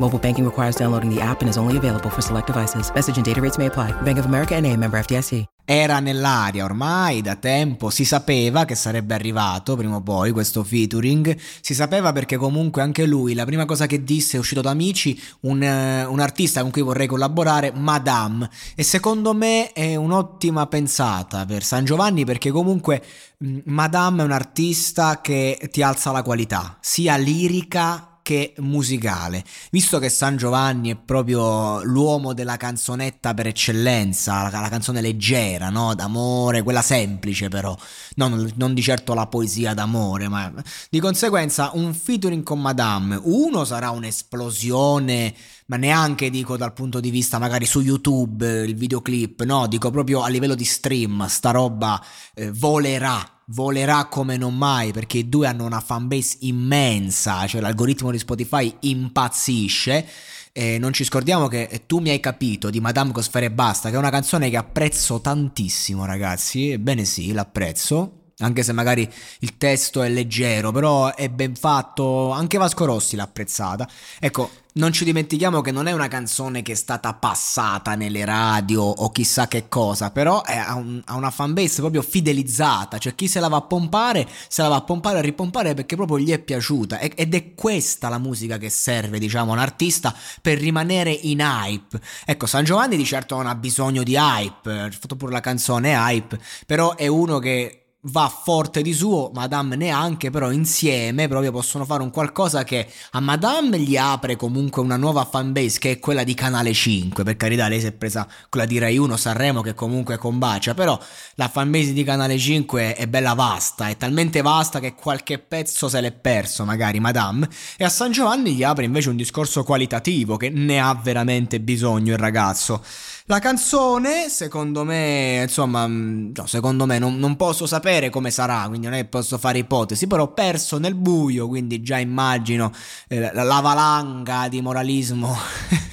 Mobile banking requires downloading the app and is only available for select devices. Message and data rates may apply. Bank of America and a member FDIC. Era nell'aria ormai da tempo, si sapeva che sarebbe arrivato prima o poi questo featuring, si sapeva perché comunque anche lui, la prima cosa che disse è uscito da Amici, un, uh, un artista con cui vorrei collaborare, Madame, e secondo me è un'ottima pensata per San Giovanni perché comunque mh, Madame è un artista che ti alza la qualità, sia lirica che musicale. Visto che San Giovanni è proprio l'uomo della canzonetta per eccellenza, la, la canzone leggera, no? D'amore, quella semplice però, non, non, di certo la poesia d'amore, ma di conseguenza un featuring con Madame, uno sarà un'esplosione, ma neanche dico dal punto di vista magari su YouTube, il videoclip, no, dico proprio a livello di stream, sta roba eh, volerà volerà come non mai perché i due hanno una fanbase immensa, cioè l'algoritmo di Spotify impazzisce. E non ci scordiamo che tu mi hai capito di Madame Cosfere e Basta, che è una canzone che apprezzo tantissimo, ragazzi. Ebbene sì, l'apprezzo anche se magari il testo è leggero, però è ben fatto, anche Vasco Rossi l'ha apprezzata. Ecco, non ci dimentichiamo che non è una canzone che è stata passata nelle radio o chissà che cosa, però ha, un, una fanbase proprio fidelizzata, cioè chi se la va a pompare, se la va a pompare e ripompare perché proprio gli è piaciuta ed è questa la musica che serve, diciamo, a un artista per rimanere in hype. Ecco, San Giovanni di certo non ha bisogno di hype, ha fatto pure la canzone hype, però è uno che va forte di suo, Madame neanche, però insieme proprio possono fare un qualcosa che a Madame gli apre comunque una nuova fanbase che è quella di Canale 5, per carità lei si è presa quella di Rai 1 Sanremo che comunque combacia, però la fanbase di Canale 5 è bella vasta, è talmente vasta che qualche pezzo se l'è perso magari Madame e a San Giovanni gli apre invece un discorso qualitativo che ne ha veramente bisogno il ragazzo. La canzone, secondo me, insomma, mm, no, secondo me non, non, posso sapere come sarà, quindi non è che posso fare ipotesi, però perso nel buio, quindi già immagino eh, la valanga di moralismo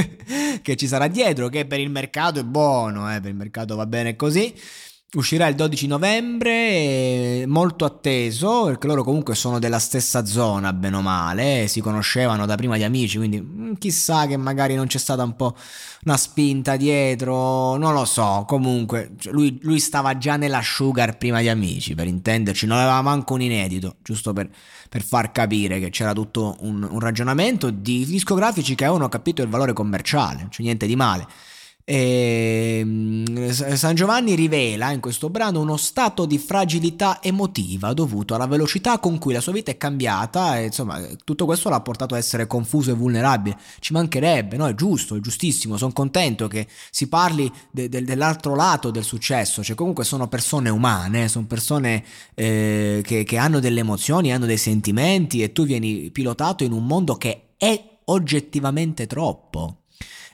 che ci sarà dietro, che per il mercato è buono, eh, per il mercato va bene così. Uscirà il 12 novembre, molto atteso, perché loro comunque sono della stessa zona, bene o male, si conoscevano da prima di amici, quindi mm, chissà che magari non c'è stata un po' una spinta dietro, non lo so, comunque cioè, lui, lui, stava già nella sugar prima di amici, per intenderci, non aveva manco un inedito, giusto per, per far capire che c'era tutto un, un ragionamento di discografici che avevano capito il valore commerciale, cioè niente di male. E ehm, San Giovanni rivela in questo brano uno stato di fragilità emotiva dovuto alla velocità con cui la sua vita è cambiata e insomma tutto questo l'ha portato a essere confuso e vulnerabile. Ci mancherebbe, no? È giusto, è giustissimo, sono contento che si parli de- de- dell'altro lato del successo, cioè comunque sono persone umane, sono persone eh, che-, che hanno delle emozioni, hanno dei sentimenti e tu vieni pilotato in un mondo che è oggettivamente troppo.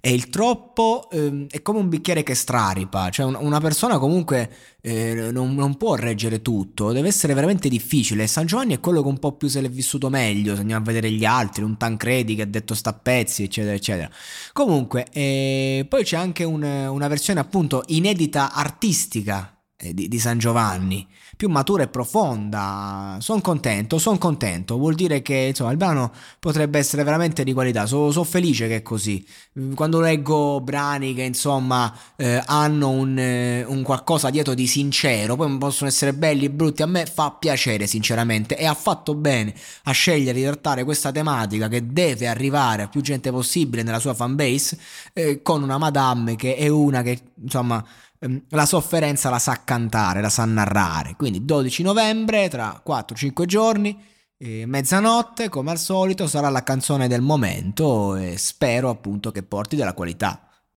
E il troppo ehm, è come un bicchiere che straripa, cioè un, una persona comunque eh, non, non, può reggere tutto, deve essere veramente difficile. San Giovanni è quello che un po' più se l'è vissuto meglio, se andiamo a vedere gli altri, un Tancredi che ha detto sta pezzi, eccetera, eccetera. Comunque, eh, poi c'è anche un, una versione appunto inedita artistica di, di, San Giovanni, più matura e profonda. Sono contento, sono contento. Vuol dire che insomma il brano potrebbe essere veramente di qualità. Sono so felice che è così. Quando leggo brani che insomma eh, hanno un, eh, un, qualcosa dietro di sincero, poi possono essere belli e brutti, a me fa piacere sinceramente e ha fatto bene a scegliere di trattare questa tematica che deve arrivare a più gente possibile nella sua fanbase eh, con una madame che è una che insomma Ehm, la sofferenza la sa cantare, la sa narrare. Quindi 12 novembre, tra 4-5 giorni, eh, mezzanotte, come al solito, sarà la canzone del momento e spero appunto che porti della qualità.